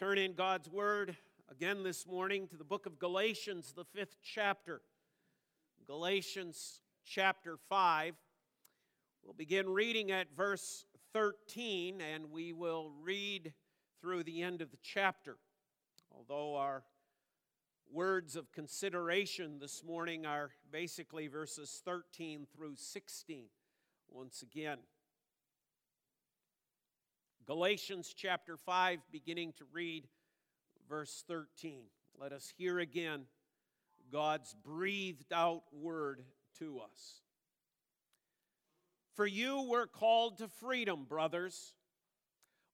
turn in God's Word again this morning to the book of Galatians, the fifth chapter. Galatians chapter 5. We'll begin reading at verse 13 and we will read through the end of the chapter. Although our words of consideration this morning are basically verses 13 through 16. Once again, Galatians chapter 5, beginning to read verse 13. Let us hear again God's breathed out word to us. For you were called to freedom, brothers.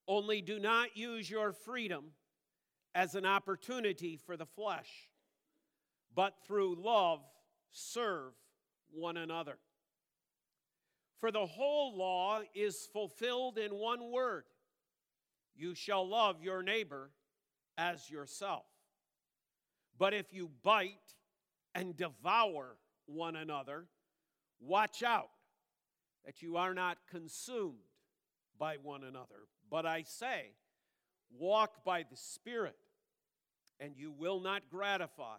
Only do not use your freedom as an opportunity for the flesh, but through love serve one another. For the whole law is fulfilled in one word you shall love your neighbor as yourself. But if you bite and devour one another, watch out that you are not consumed by one another. But I say, walk by the Spirit, and you will not gratify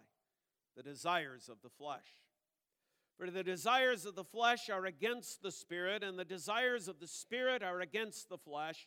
the desires of the flesh. For the desires of the flesh are against the Spirit, and the desires of the Spirit are against the flesh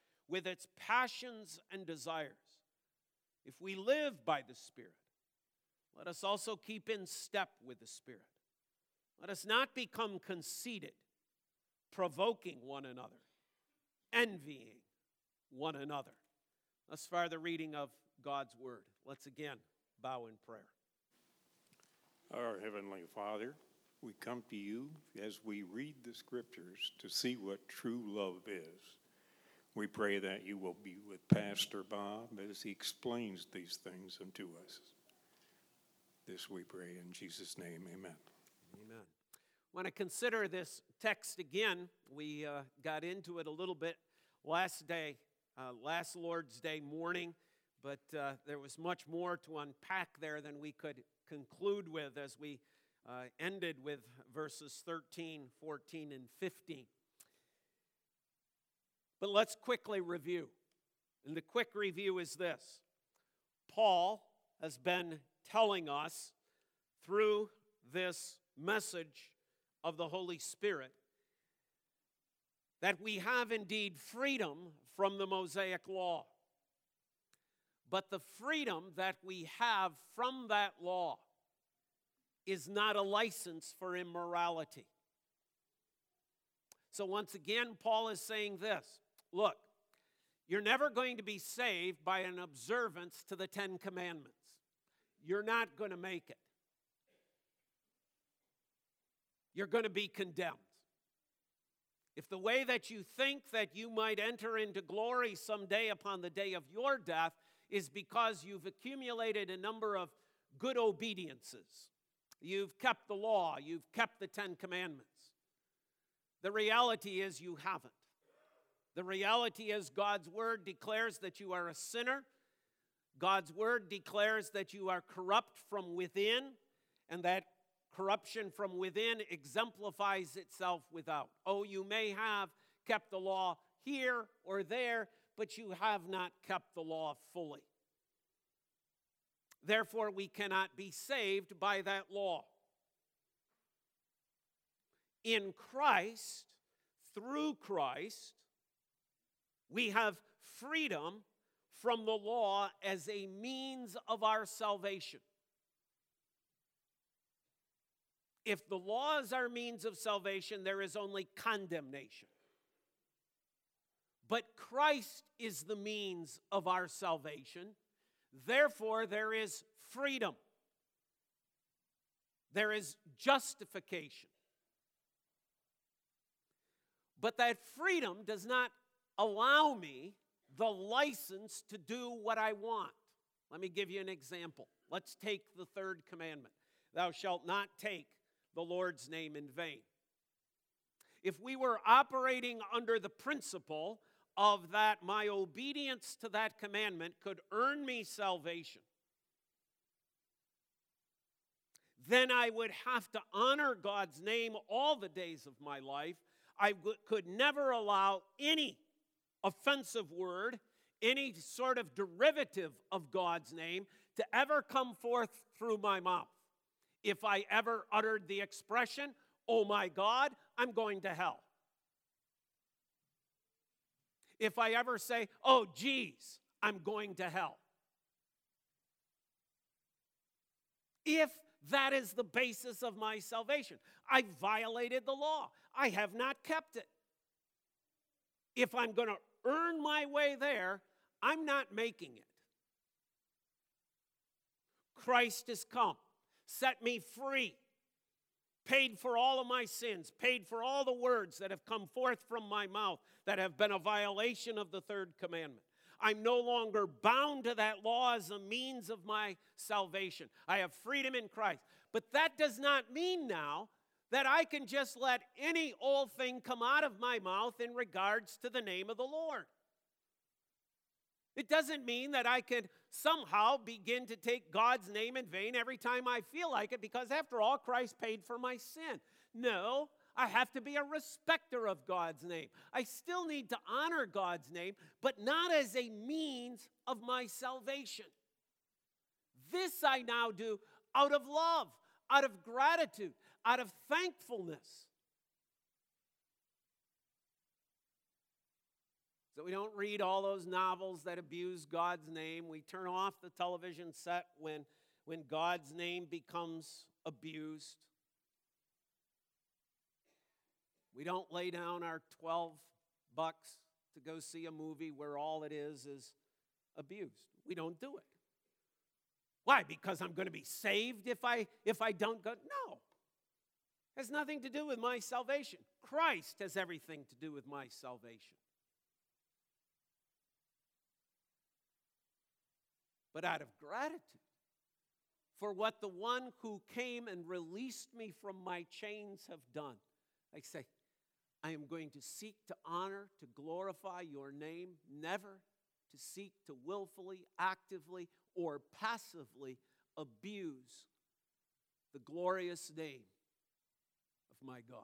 with its passions and desires. If we live by the Spirit, let us also keep in step with the Spirit. Let us not become conceited, provoking one another, envying one another. Thus far, the reading of God's Word. Let's again bow in prayer. Our Heavenly Father, we come to you as we read the Scriptures to see what true love is. We pray that you will be with Pastor Bob as he explains these things unto us. This we pray in Jesus' name, amen. Amen. To consider this text again. We uh, got into it a little bit last day, uh, last Lord's Day morning, but uh, there was much more to unpack there than we could conclude with as we uh, ended with verses 13, 14, and 15. But let's quickly review. And the quick review is this Paul has been telling us through this message of the Holy Spirit that we have indeed freedom from the Mosaic law. But the freedom that we have from that law is not a license for immorality. So, once again, Paul is saying this Look, you're never going to be saved by an observance to the Ten Commandments. You're not going to make it. You're going to be condemned. If the way that you think that you might enter into glory someday upon the day of your death is because you've accumulated a number of good obediences, you've kept the law, you've kept the Ten Commandments, the reality is you haven't. The reality is, God's word declares that you are a sinner. God's word declares that you are corrupt from within, and that corruption from within exemplifies itself without. Oh, you may have kept the law here or there, but you have not kept the law fully. Therefore, we cannot be saved by that law. In Christ, through Christ, we have freedom from the law as a means of our salvation. If the law is our means of salvation, there is only condemnation. But Christ is the means of our salvation. Therefore, there is freedom, there is justification. But that freedom does not allow me the license to do what I want. Let me give you an example. Let's take the third commandment Thou shalt not take the Lord's name in vain. If we were operating under the principle of that my obedience to that commandment could earn me salvation, then I would have to honor God's name all the days of my life. I w- could never allow any offensive word, any sort of derivative of God's name to ever come forth through my mouth. If I ever uttered the expression, oh my God, I'm going to hell. If I ever say, oh geez, I'm going to hell. If that is the basis of my salvation, I violated the law, I have not kept it. If I'm going to earn my way there, I'm not making it. Christ has come, set me free, paid for all of my sins, paid for all the words that have come forth from my mouth that have been a violation of the third commandment. I'm no longer bound to that law as a means of my salvation. I have freedom in Christ. But that does not mean now that I can just let any old thing come out of my mouth in regards to the name of the Lord. It doesn't mean that I can somehow begin to take God's name in vain every time I feel like it, because after all, Christ paid for my sin. No, I have to be a respecter of God's name. I still need to honor God's name, but not as a means of my salvation. This I now do out of love, out of gratitude, out of thankfulness. So we don't read all those novels that abuse God's name. We turn off the television set when, when God's name becomes abused. We don't lay down our 12 bucks to go see a movie where all it is is abused. We don't do it. Why? Because I'm going to be saved if I if I don't go? No has nothing to do with my salvation. Christ has everything to do with my salvation. But out of gratitude for what the one who came and released me from my chains have done, I say, I am going to seek to honor, to glorify your name, never to seek to willfully, actively, or passively abuse the glorious name my God.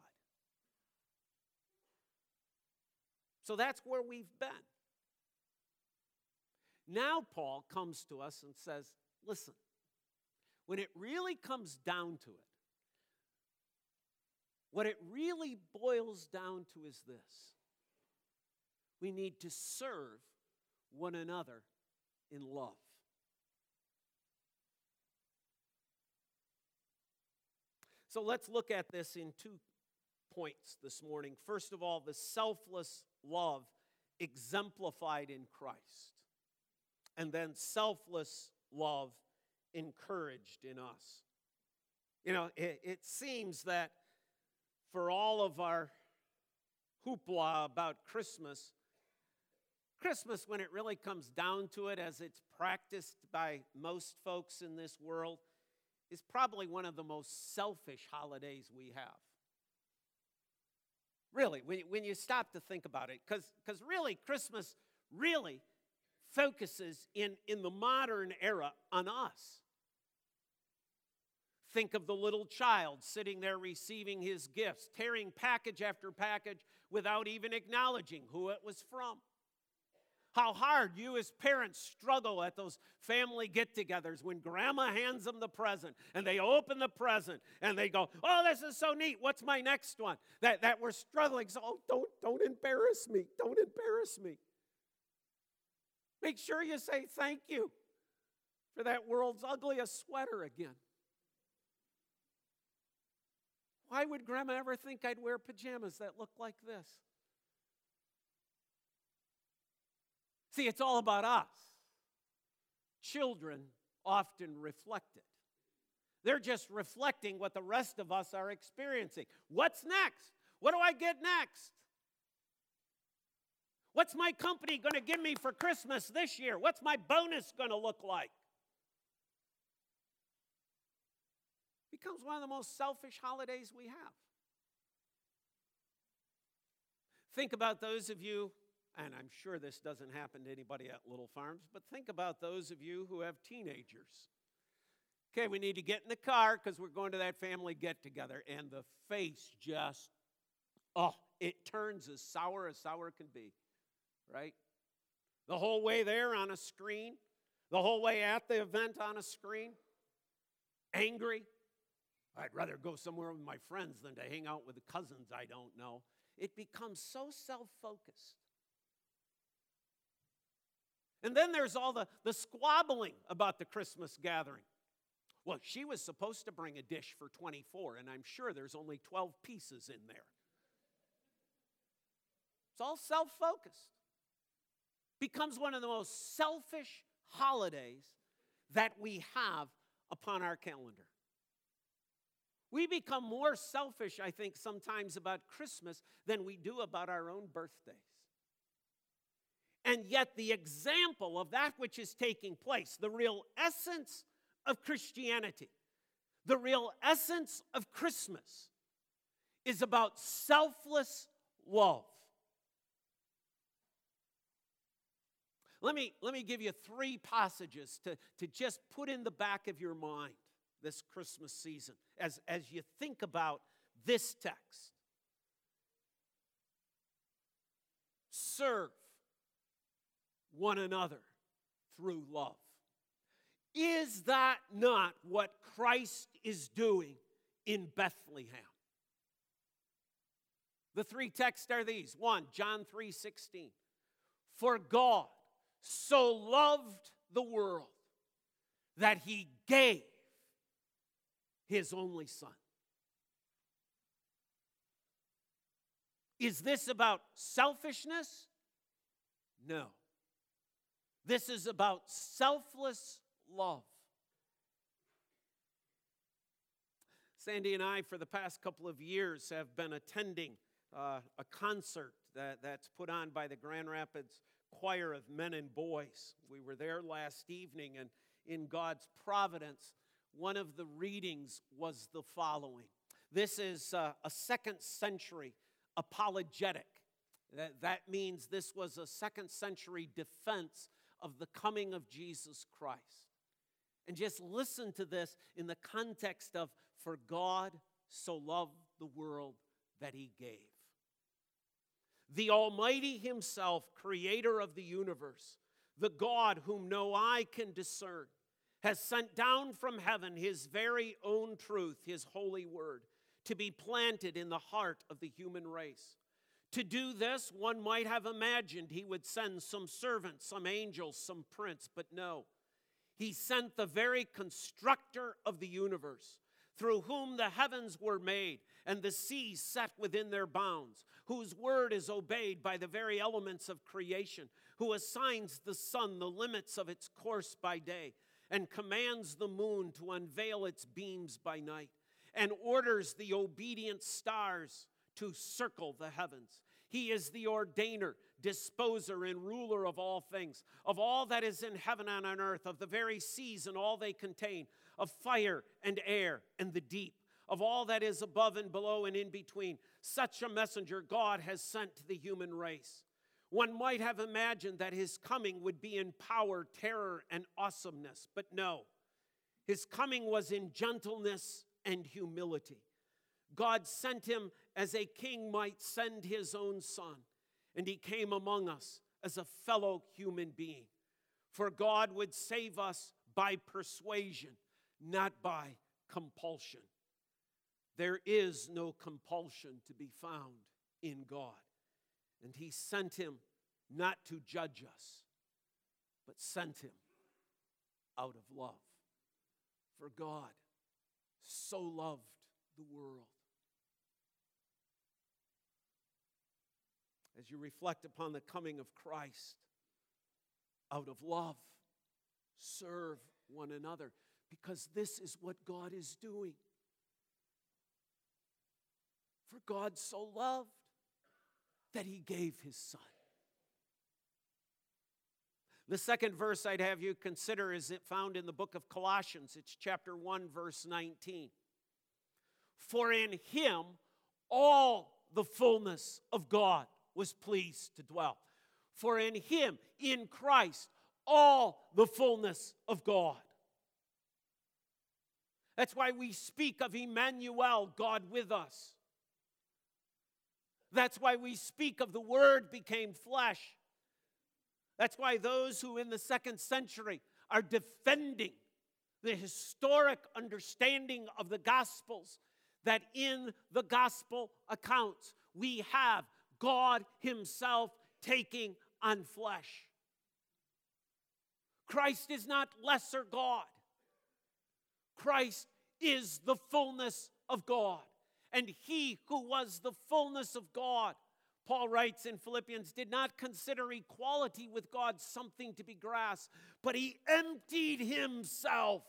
So that's where we've been. Now, Paul comes to us and says, listen, when it really comes down to it, what it really boils down to is this we need to serve one another in love. So let's look at this in two points this morning. First of all, the selfless love exemplified in Christ, and then selfless love encouraged in us. You know, it, it seems that for all of our hoopla about Christmas, Christmas, when it really comes down to it, as it's practiced by most folks in this world, is probably one of the most selfish holidays we have. Really, when, when you stop to think about it, because really, Christmas really focuses in, in the modern era on us. Think of the little child sitting there receiving his gifts, tearing package after package without even acknowledging who it was from how hard you as parents struggle at those family get togethers when grandma hands them the present and they open the present and they go, Oh, this is so neat. What's my next one? That, that we're struggling. So, oh, don't, don't embarrass me. Don't embarrass me. Make sure you say thank you for that world's ugliest sweater again. Why would grandma ever think I'd wear pajamas that look like this? See, it's all about us. Children often reflect it. They're just reflecting what the rest of us are experiencing. What's next? What do I get next? What's my company going to give me for Christmas this year? What's my bonus going to look like? Becomes one of the most selfish holidays we have. Think about those of you, and I'm sure this doesn't happen to anybody at Little Farms, but think about those of you who have teenagers. Okay, we need to get in the car because we're going to that family get together, and the face just, oh, it turns as sour as sour can be, right? The whole way there on a screen, the whole way at the event on a screen, angry. I'd rather go somewhere with my friends than to hang out with the cousins I don't know. It becomes so self focused. And then there's all the, the squabbling about the Christmas gathering. Well, she was supposed to bring a dish for 24, and I'm sure there's only 12 pieces in there. It's all self focused. Becomes one of the most selfish holidays that we have upon our calendar. We become more selfish, I think, sometimes about Christmas than we do about our own birthdays. And yet, the example of that which is taking place, the real essence of Christianity, the real essence of Christmas, is about selfless love. Let me, let me give you three passages to, to just put in the back of your mind this Christmas season as, as you think about this text. Serve one another through love. Is that not what Christ is doing in Bethlehem? The three texts are these. One, John 3 16. For God so loved the world that he gave his only son. Is this about selfishness? No. This is about selfless love. Sandy and I, for the past couple of years, have been attending uh, a concert that, that's put on by the Grand Rapids Choir of Men and Boys. We were there last evening, and in God's providence, one of the readings was the following. This is uh, a second century apologetic. That, that means this was a second century defense of the coming of Jesus Christ. And just listen to this in the context of, for God so loved the world that he gave. The Almighty Himself, creator of the universe, the God whom no eye can discern, has sent down from heaven His very own truth, His holy word, to be planted in the heart of the human race. To do this, one might have imagined He would send some servants, some angels, some prince, but no. He sent the very constructor of the universe, through whom the heavens were made and the seas set within their bounds, whose word is obeyed by the very elements of creation, who assigns the sun the limits of its course by day, and commands the moon to unveil its beams by night, and orders the obedient stars to circle the heavens. He is the ordainer, disposer, and ruler of all things, of all that is in heaven and on earth, of the very seas and all they contain, of fire and air and the deep, of all that is above and below and in between. Such a messenger God has sent to the human race. One might have imagined that his coming would be in power, terror, and awesomeness, but no. His coming was in gentleness and humility. God sent him as a king might send his own son, and he came among us as a fellow human being. For God would save us by persuasion, not by compulsion. There is no compulsion to be found in God. And He sent Him not to judge us, but sent him out of love. For God so loved the world. As you reflect upon the coming of Christ, out of love, serve one another, because this is what God is doing. For God so loved that he gave his son. The second verse I'd have you consider is it found in the book of Colossians. It's chapter 1 verse 19. For in him all the fullness of God was pleased to dwell. For in him, in Christ, all the fullness of God. That's why we speak of Emmanuel, God with us. That's why we speak of the Word became flesh. That's why those who in the second century are defending the historic understanding of the Gospels, that in the Gospel accounts we have God Himself taking on flesh. Christ is not lesser God. Christ is the fullness of God. And He who was the fullness of God Paul writes in Philippians, did not consider equality with God something to be grasped, but he emptied himself.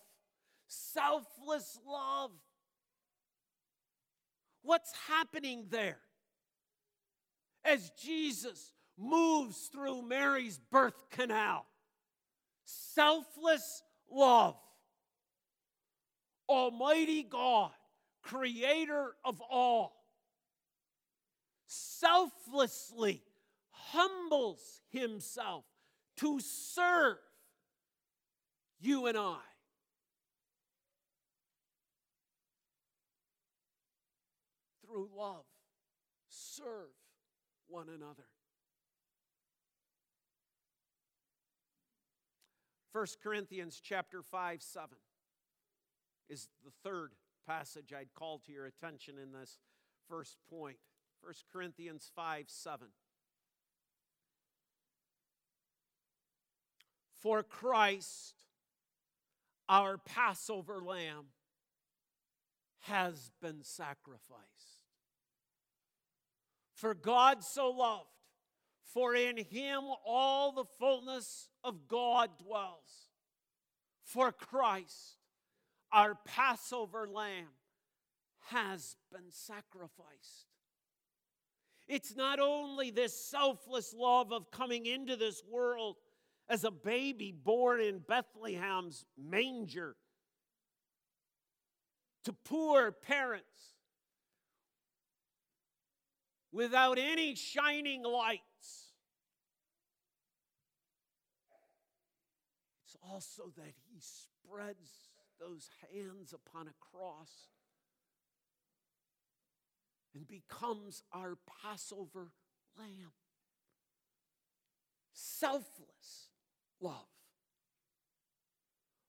Selfless love. What's happening there? As Jesus moves through Mary's birth canal, selfless love. Almighty God, creator of all selflessly humbles himself to serve you and I. Through love, serve one another. 1 Corinthians chapter 5 7 is the third passage I'd call to your attention in this first point. 1 Corinthians 5 7. For Christ, our Passover lamb, has been sacrificed. For God so loved, for in him all the fullness of God dwells. For Christ, our Passover lamb, has been sacrificed. It's not only this selfless love of coming into this world as a baby born in Bethlehem's manger to poor parents without any shining lights. It's also that he spreads those hands upon a cross and becomes our Passover lamb. Selfless love.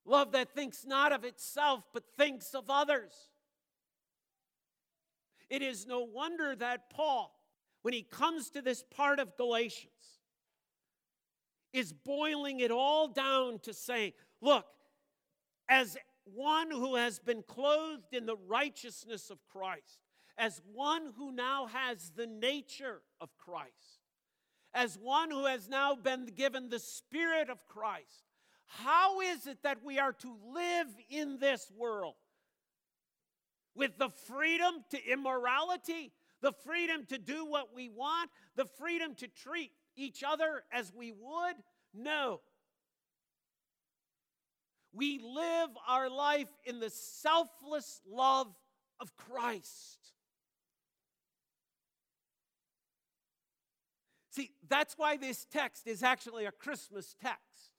Love that thinks not of itself, but thinks of others. It is no wonder that Paul, when he comes to this part of Galatians, is boiling it all down to saying, look, as one who has been clothed in the righteousness of Christ, as one who now has the nature of Christ, as one who has now been given the Spirit of Christ. How is it that we are to live in this world? With the freedom to immorality, the freedom to do what we want, the freedom to treat each other as we would? No. We live our life in the selfless love of Christ. See, that's why this text is actually a Christmas text.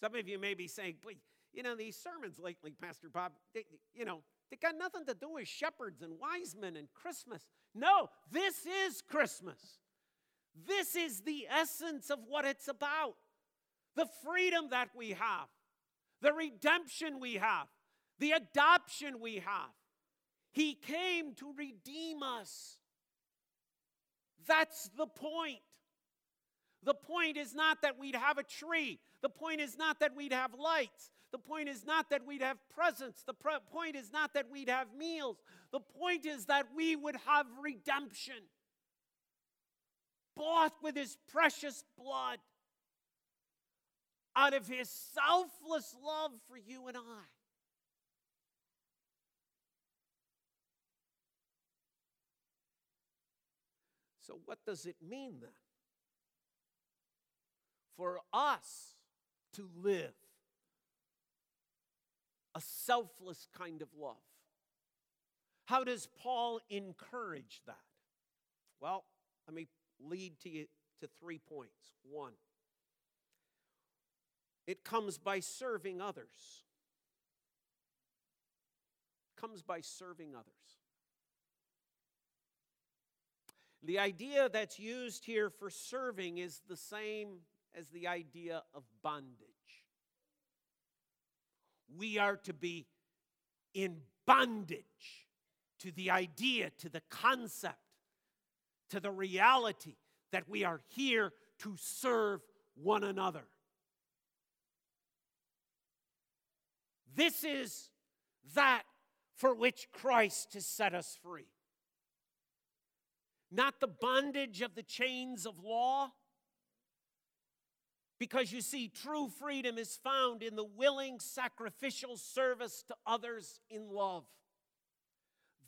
Some of you may be saying, "Boy, you know, these sermons lately, Pastor Bob, they, you know, they got nothing to do with shepherds and wise men and Christmas. No, this is Christmas. This is the essence of what it's about the freedom that we have, the redemption we have, the adoption we have. He came to redeem us. That's the point. The point is not that we'd have a tree. The point is not that we'd have lights. The point is not that we'd have presents. The point is not that we'd have meals. The point is that we would have redemption. Bought with his precious blood out of his selfless love for you and I. So, what does it mean then? For us to live a selfless kind of love. How does Paul encourage that? Well, let me lead to you to three points. One, it comes by serving others. Comes by serving others. The idea that's used here for serving is the same as the idea of bondage. We are to be in bondage to the idea, to the concept, to the reality that we are here to serve one another. This is that for which Christ has set us free. Not the bondage of the chains of law. Because you see, true freedom is found in the willing sacrificial service to others in love.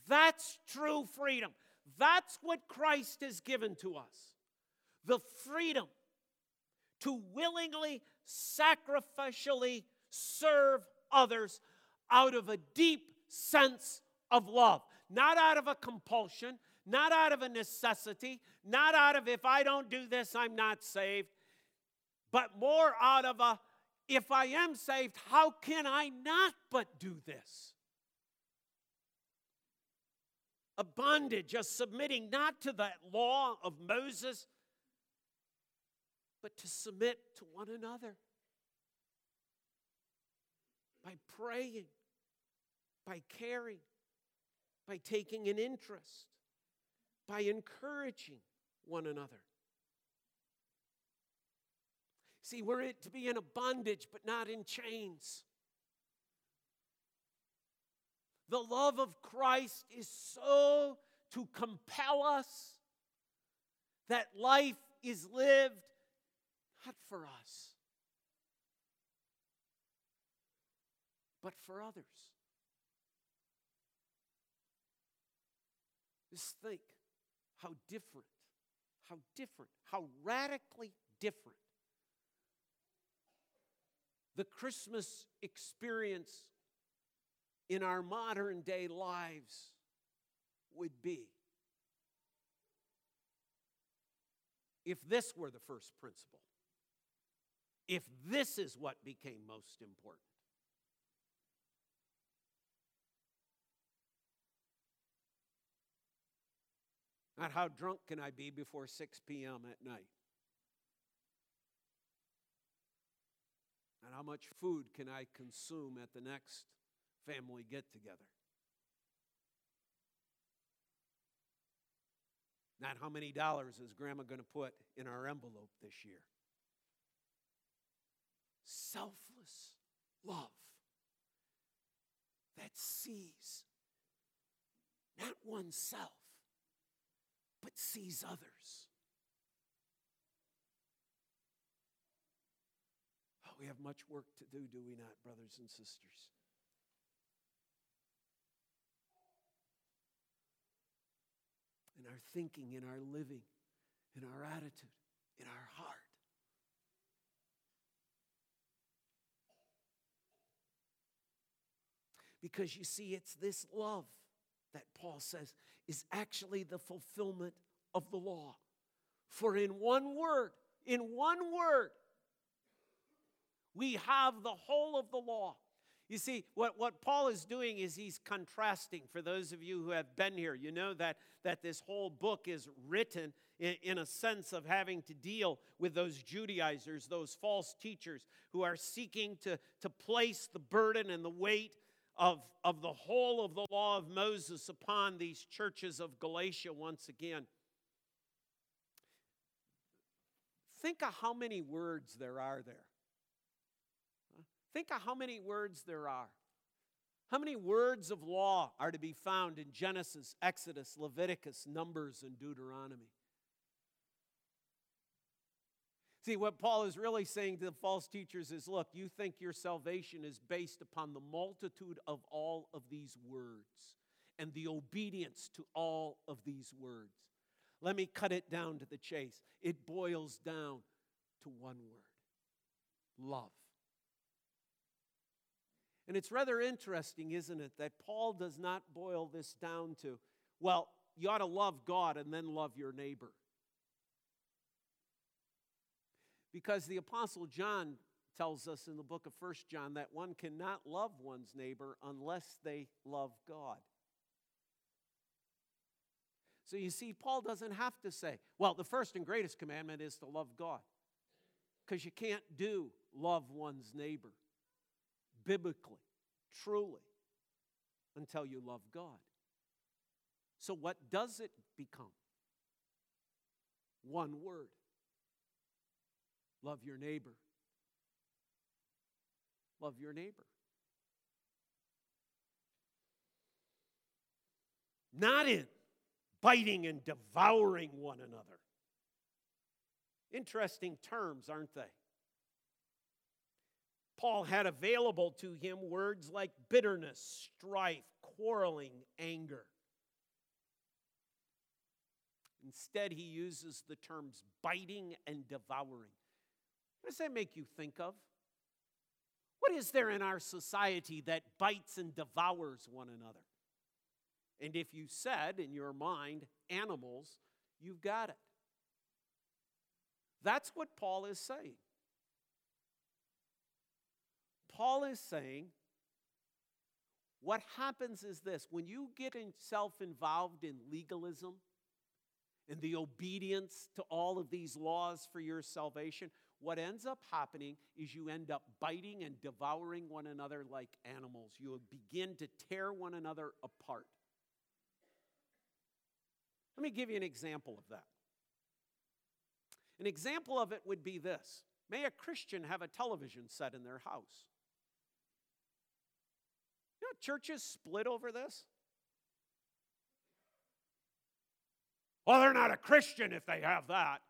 That's true freedom. That's what Christ has given to us the freedom to willingly, sacrificially serve others out of a deep sense of love, not out of a compulsion, not out of a necessity, not out of if I don't do this, I'm not saved, but more out of a if I am saved, how can I not but do this? A bondage, a submitting not to that law of Moses, but to submit to one another by praying, by caring, by taking an interest, by encouraging one another. See, we're to be in a bondage, but not in chains. The love of Christ is so to compel us that life is lived not for us, but for others. Just think how different, how different, how radically different the Christmas experience in our modern day lives would be if this were the first principle, if this is what became most important. Not how drunk can I be before 6 p.m. at night? How much food can I consume at the next family get together? Not how many dollars is grandma going to put in our envelope this year? Selfless love that sees not oneself, but sees others. Oh, we have much work to do, do we not, brothers and sisters? In our thinking, in our living, in our attitude, in our heart. Because you see, it's this love that Paul says is actually the fulfillment of the law. For in one word, in one word, we have the whole of the law. You see, what, what Paul is doing is he's contrasting. For those of you who have been here, you know that, that this whole book is written in, in a sense of having to deal with those Judaizers, those false teachers who are seeking to, to place the burden and the weight of, of the whole of the law of Moses upon these churches of Galatia once again. think of how many words there are there. Think of how many words there are. How many words of law are to be found in Genesis, Exodus, Leviticus, Numbers, and Deuteronomy? See, what Paul is really saying to the false teachers is look, you think your salvation is based upon the multitude of all of these words and the obedience to all of these words. Let me cut it down to the chase. It boils down to one word love. And it's rather interesting, isn't it, that Paul does not boil this down to, well, you ought to love God and then love your neighbor. Because the Apostle John tells us in the book of First John that one cannot love one's neighbor unless they love God. So you see, Paul doesn't have to say, well, the first and greatest commandment is to love God. Because you can't do love one's neighbor biblically, truly, until you love God. So, what does it become? One word love your neighbor. Love your neighbor. Not in biting and devouring one another. Interesting terms, aren't they? Paul had available to him words like bitterness, strife, quarreling, anger. Instead, he uses the terms biting and devouring. What does that make you think of? What is there in our society that bites and devours one another? And if you said in your mind animals, you've got it. That's what Paul is saying. Paul is saying what happens is this when you get yourself involved in legalism and the obedience to all of these laws for your salvation, what ends up happening is you end up biting and devouring one another like animals. You begin to tear one another apart. Let me give you an example of that. An example of it would be this May a Christian have a television set in their house? Churches split over this. Well, they're not a Christian if they have that.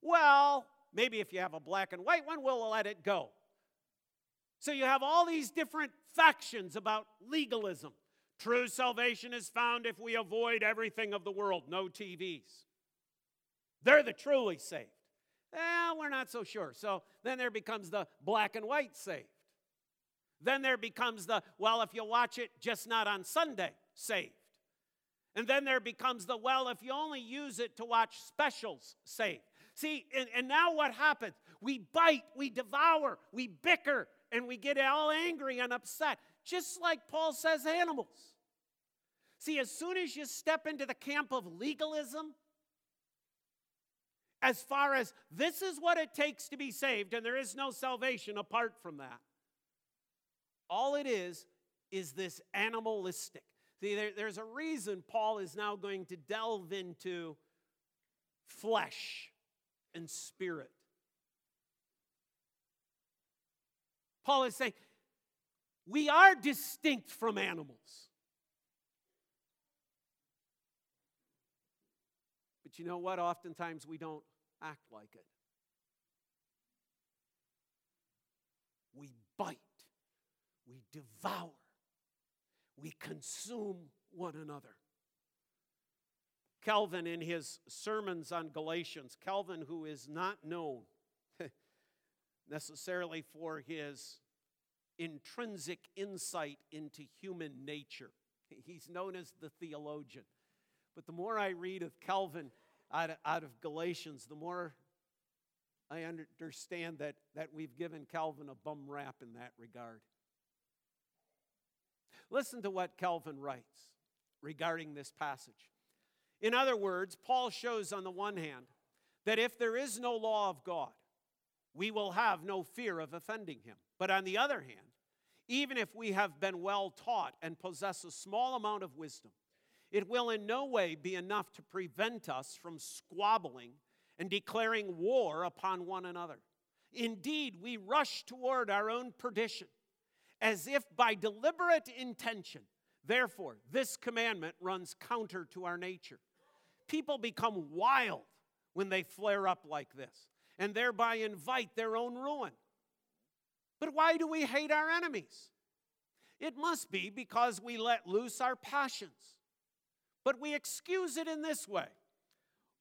Well, maybe if you have a black and white one, we'll let it go. So you have all these different factions about legalism. True salvation is found if we avoid everything of the world, no TVs. They're the truly saved. Well, we're not so sure. So then there becomes the black and white saved. Then there becomes the, well, if you watch it just not on Sunday, saved. And then there becomes the, well, if you only use it to watch specials, saved. See, and, and now what happens? We bite, we devour, we bicker, and we get all angry and upset, just like Paul says animals. See, as soon as you step into the camp of legalism, as far as this is what it takes to be saved, and there is no salvation apart from that, all it is is this animalistic. See, there, there's a reason Paul is now going to delve into flesh and spirit. Paul is saying, we are distinct from animals. But you know what? Oftentimes we don't act like it. We bite, we devour, we consume one another. Calvin, in his sermons on Galatians, Calvin, who is not known necessarily for his intrinsic insight into human nature, he's known as the theologian. But the more I read of Calvin out of, out of Galatians, the more I understand that, that we've given Calvin a bum rap in that regard. Listen to what Calvin writes regarding this passage. In other words, Paul shows on the one hand that if there is no law of God, we will have no fear of offending him. But on the other hand, even if we have been well taught and possess a small amount of wisdom, it will in no way be enough to prevent us from squabbling and declaring war upon one another. Indeed, we rush toward our own perdition, as if by deliberate intention. Therefore, this commandment runs counter to our nature. People become wild when they flare up like this, and thereby invite their own ruin. But why do we hate our enemies? It must be because we let loose our passions. But we excuse it in this way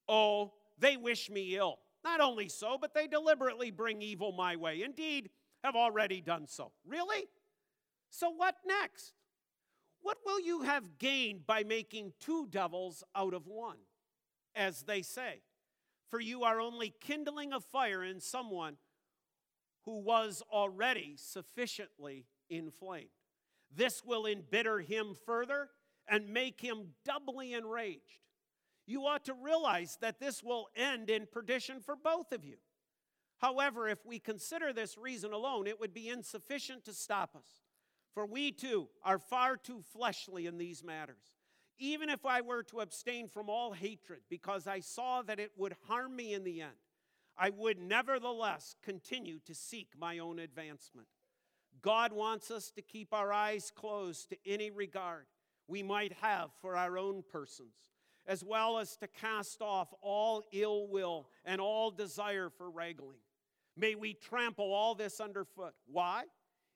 Oh, they wish me ill. Not only so, but they deliberately bring evil my way. Indeed, have already done so. Really? So what next? What will you have gained by making two devils out of one? As they say, for you are only kindling a fire in someone who was already sufficiently inflamed. This will embitter him further and make him doubly enraged. You ought to realize that this will end in perdition for both of you. However, if we consider this reason alone, it would be insufficient to stop us. For we too are far too fleshly in these matters. Even if I were to abstain from all hatred because I saw that it would harm me in the end, I would nevertheless continue to seek my own advancement. God wants us to keep our eyes closed to any regard we might have for our own persons, as well as to cast off all ill will and all desire for wrangling. May we trample all this underfoot. Why?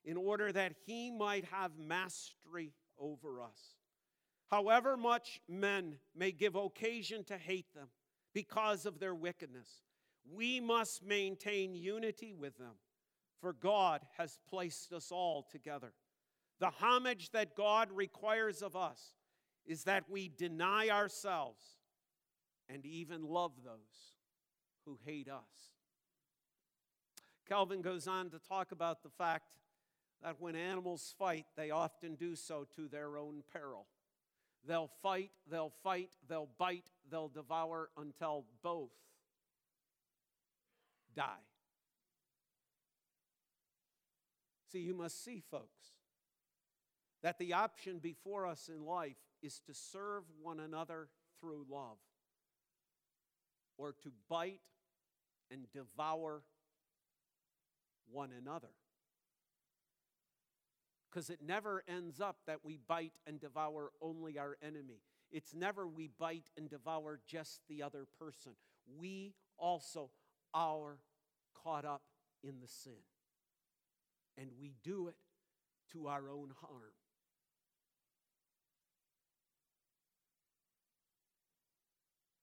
In order that he might have mastery over us. However much men may give occasion to hate them because of their wickedness, we must maintain unity with them for God has placed us all together. The homage that God requires of us is that we deny ourselves and even love those who hate us. Calvin goes on to talk about the fact that when animals fight, they often do so to their own peril. They'll fight, they'll fight, they'll bite, they'll devour until both die. See, you must see, folks, that the option before us in life is to serve one another through love or to bite and devour one another. Because it never ends up that we bite and devour only our enemy. It's never we bite and devour just the other person. We also are caught up in the sin and we do it to our own harm.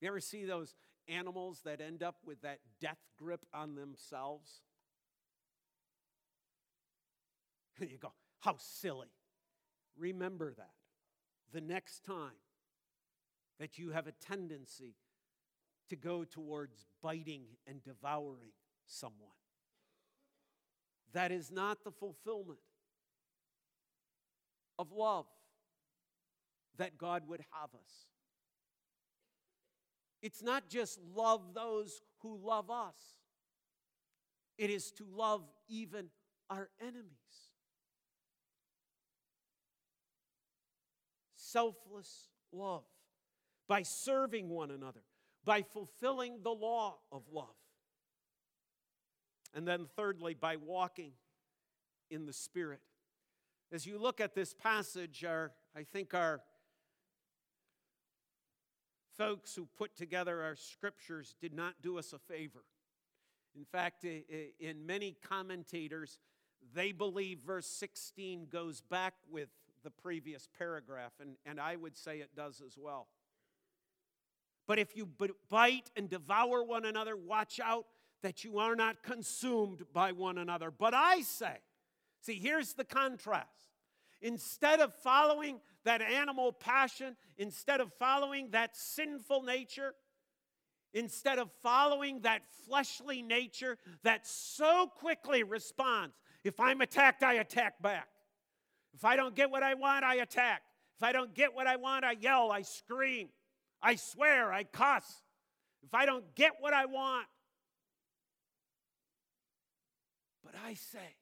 You ever see those animals that end up with that death grip on themselves? you go, how silly. Remember that the next time that you have a tendency to go towards biting and devouring someone. That is not the fulfillment of love that God would have us. It's not just love those who love us, it is to love even our enemies. Selfless love by serving one another, by fulfilling the law of love. And then, thirdly, by walking in the Spirit. As you look at this passage, our, I think our folks who put together our scriptures did not do us a favor. In fact, in many commentators, they believe verse 16 goes back with the previous paragraph, and, and I would say it does as well. But if you bite and devour one another, watch out that you are not consumed by one another. But I say, see, here's the contrast. Instead of following that animal passion, instead of following that sinful nature, instead of following that fleshly nature that so quickly responds, if I'm attacked, I attack back. If I don't get what I want, I attack. If I don't get what I want, I yell, I scream, I swear, I cuss. If I don't get what I want, But I say,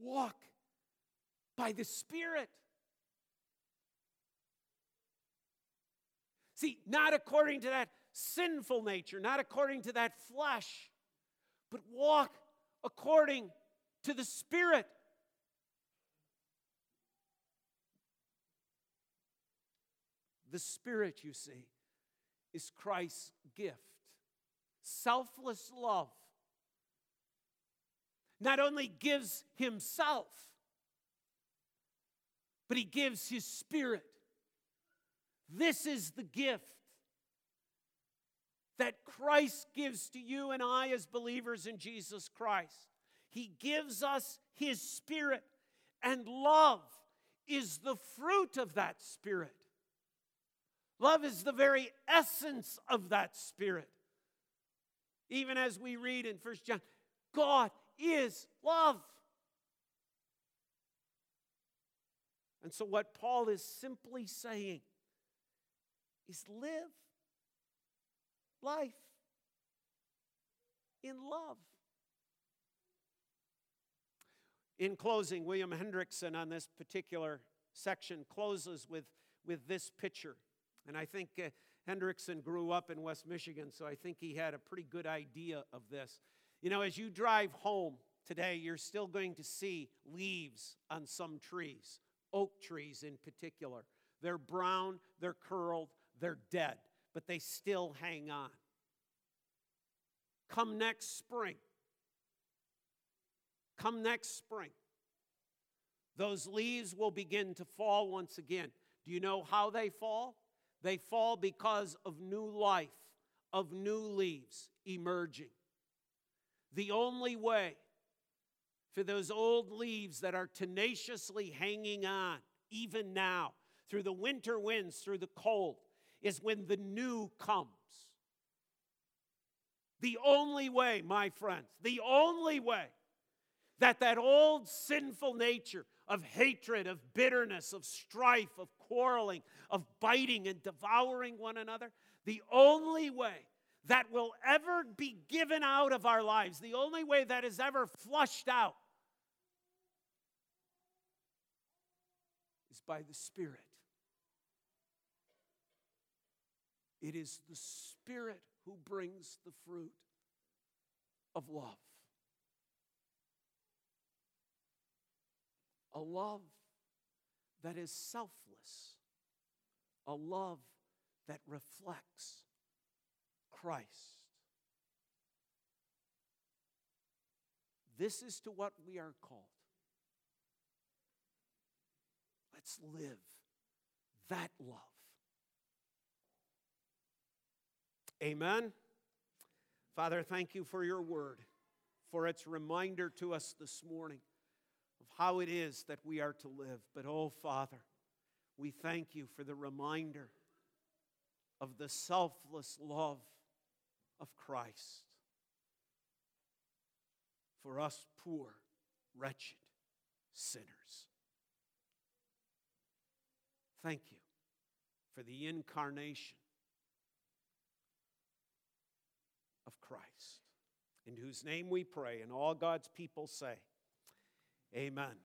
walk by the Spirit. See, not according to that sinful nature, not according to that flesh, but walk according to the Spirit. The Spirit, you see, is Christ's gift. Selfless love not only gives Himself, but He gives His Spirit. This is the gift that Christ gives to you and I as believers in Jesus Christ. He gives us His Spirit, and love is the fruit of that Spirit. Love is the very essence of that Spirit. Even as we read in First John, God is love. And so, what Paul is simply saying is live life in love. In closing, William Hendriksen on this particular section closes with, with this picture. And I think uh, Hendriksen grew up in West Michigan, so I think he had a pretty good idea of this. You know, as you drive home today, you're still going to see leaves on some trees, oak trees in particular. They're brown, they're curled, they're dead, but they still hang on. Come next spring, come next spring, those leaves will begin to fall once again. Do you know how they fall? They fall because of new life, of new leaves emerging. The only way for those old leaves that are tenaciously hanging on, even now, through the winter winds, through the cold, is when the new comes. The only way, my friends, the only way that that old sinful nature of hatred, of bitterness, of strife, of quarreling, of biting and devouring one another, the only way that will ever be given out of our lives, the only way that is ever flushed out, is by the Spirit. It is the Spirit who brings the fruit of love. A love that is selfless, a love that reflects Christ. This is to what we are called. Let's live that love. Amen. Father, thank you for your word, for its reminder to us this morning how it is that we are to live. But, oh, Father, we thank you for the reminder of the selfless love of Christ for us poor, wretched sinners. Thank you for the incarnation of Christ, in whose name we pray, and all God's people say, Amen.